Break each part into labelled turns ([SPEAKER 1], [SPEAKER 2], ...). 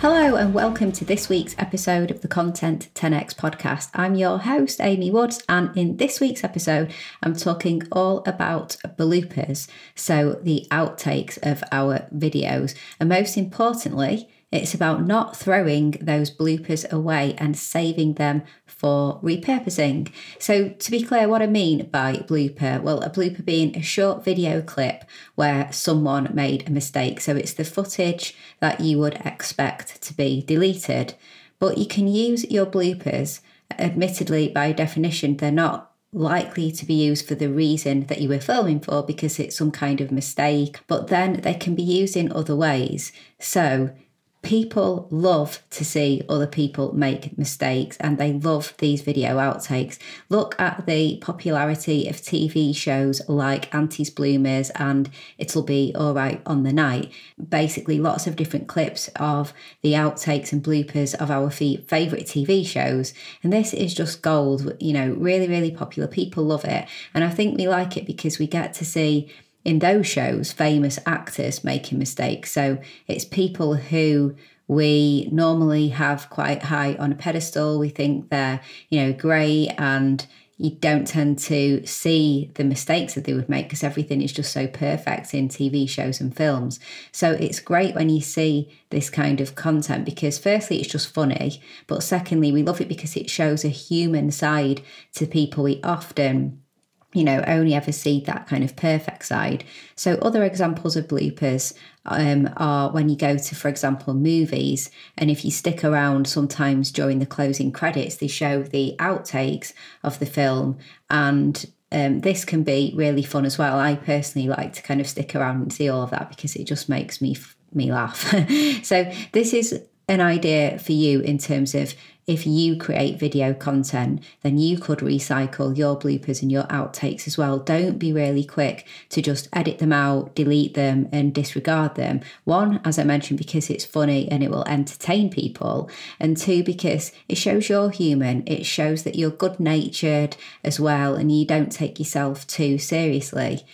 [SPEAKER 1] Hello, and welcome to this week's episode of the Content 10x podcast. I'm your host, Amy Woods, and in this week's episode, I'm talking all about bloopers, so the outtakes of our videos, and most importantly, it's about not throwing those bloopers away and saving them for repurposing. So, to be clear, what I mean by blooper, well, a blooper being a short video clip where someone made a mistake. So, it's the footage that you would expect to be deleted. But you can use your bloopers, admittedly, by definition, they're not likely to be used for the reason that you were filming for because it's some kind of mistake, but then they can be used in other ways. So, people love to see other people make mistakes and they love these video outtakes. Look at the popularity of TV shows like Auntie's Bloomers and It'll Be Alright on the Night. Basically, lots of different clips of the outtakes and bloopers of our favourite TV shows. And this is just gold, you know, really, really popular. People love it. And I think we like it because we get to see in those shows famous actors making mistakes. So it's people who we normally have quite high on a pedestal. We think they're, you know, great and you don't tend to see the mistakes that they would make because everything is just so perfect in TV shows and films. So it's great when you see this kind of content because, firstly, it's just funny, but secondly, we love it because it shows a human side to people we often you know, only ever see that kind of perfect side. So, other examples of bloopers um, are when you go to, for example, movies, and if you stick around sometimes during the closing credits, they show the outtakes of the film, and um, this can be really fun as well. I personally like to kind of stick around and see all of that because it just makes me me laugh. so, this is an idea for you in terms of if you create video content, then you could recycle your bloopers and your outtakes as well. Don't be really quick to just edit them out, delete them, and disregard them. One, as I mentioned, because it's funny and it will entertain people. And two, because it shows you're human, it shows that you're good natured as well and you don't take yourself too seriously.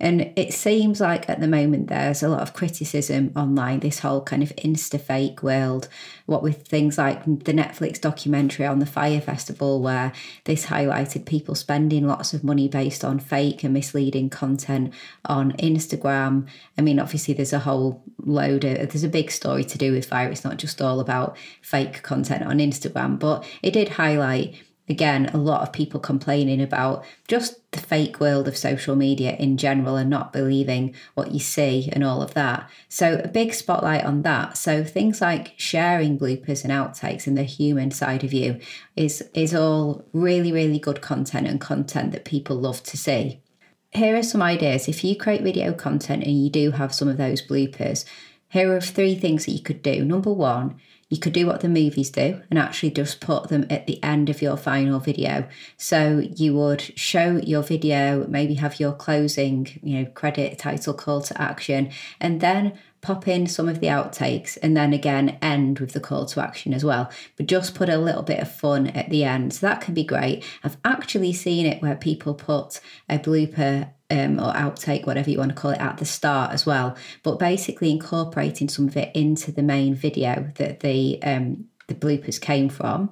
[SPEAKER 1] And it seems like at the moment there's a lot of criticism online, this whole kind of insta fake world. What with things like the Netflix documentary on the Fyre Festival, where this highlighted people spending lots of money based on fake and misleading content on Instagram. I mean, obviously, there's a whole load of, there's a big story to do with fire. It's not just all about fake content on Instagram, but it did highlight again, a lot of people complaining about just the fake world of social media in general and not believing what you see and all of that. So, a big spotlight on that. So, things like sharing bloopers and outtakes and the human side of you is, is all really, really good content and content that people love to see. Here are some ideas. If you create video content and you do have some of those bloopers, here are three things that you could do. Number one, you could do what the movies do and actually just put them at the end of your final video. So you would show your video, maybe have your closing, you know, credit, title, call to action, and then pop in some of the outtakes and then again end with the call to action as well. But just put a little bit of fun at the end. So that can be great. I've actually seen it where people put a blooper um, or outtake, whatever you want to call it, at the start as well. But basically incorporating some of it into the main video that the um, the bloopers came from.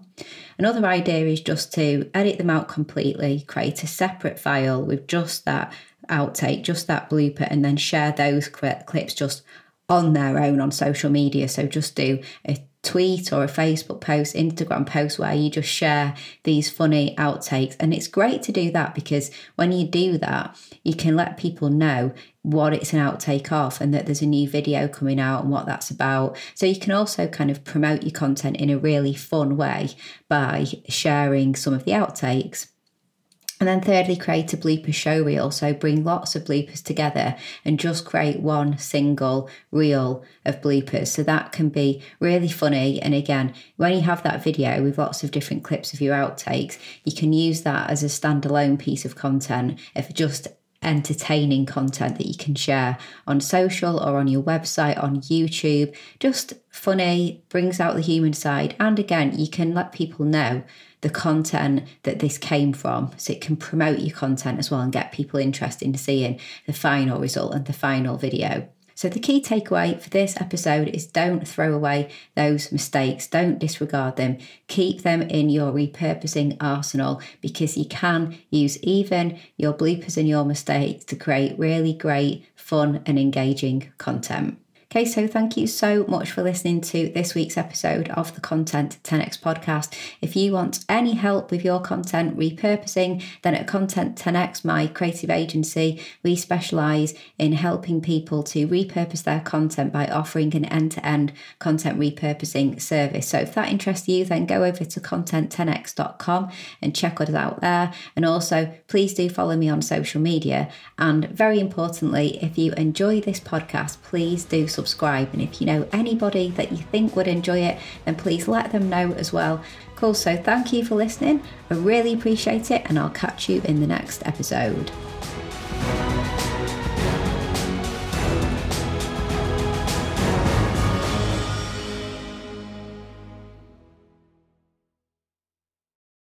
[SPEAKER 1] Another idea is just to edit them out completely, create a separate file with just that outtake, just that blooper, and then share those clips just on their own on social media. So just do a tweet or a Facebook post, Instagram post where you just share these funny outtakes. And it's great to do that because when you do that, you can let people know what it's an outtake of and that there's a new video coming out and what that's about. So you can also kind of promote your content in a really fun way by sharing some of the outtakes. And then thirdly, create a blooper show reel. So bring lots of bloopers together and just create one single reel of bloopers. So that can be really funny. And again, when you have that video with lots of different clips of your outtakes, you can use that as a standalone piece of content if just entertaining content that you can share on social or on your website, on YouTube. Just funny, brings out the human side. And again, you can let people know the content that this came from. So it can promote your content as well and get people interested in seeing the final result and the final video. So, the key takeaway for this episode is don't throw away those mistakes, don't disregard them, keep them in your repurposing arsenal because you can use even your bloopers and your mistakes to create really great, fun, and engaging content. Okay, so thank you so much for listening to this week's episode of the Content 10x podcast. If you want any help with your content repurposing, then at Content 10x, my creative agency, we specialize in helping people to repurpose their content by offering an end to end content repurposing service. So if that interests you, then go over to content10x.com and check us out there. And also, please do follow me on social media. And very importantly, if you enjoy this podcast, please do subscribe. And if you know anybody that you think would enjoy it, then please let them know as well. Cool. So thank you for listening. I really appreciate it, and I'll catch you in the next episode.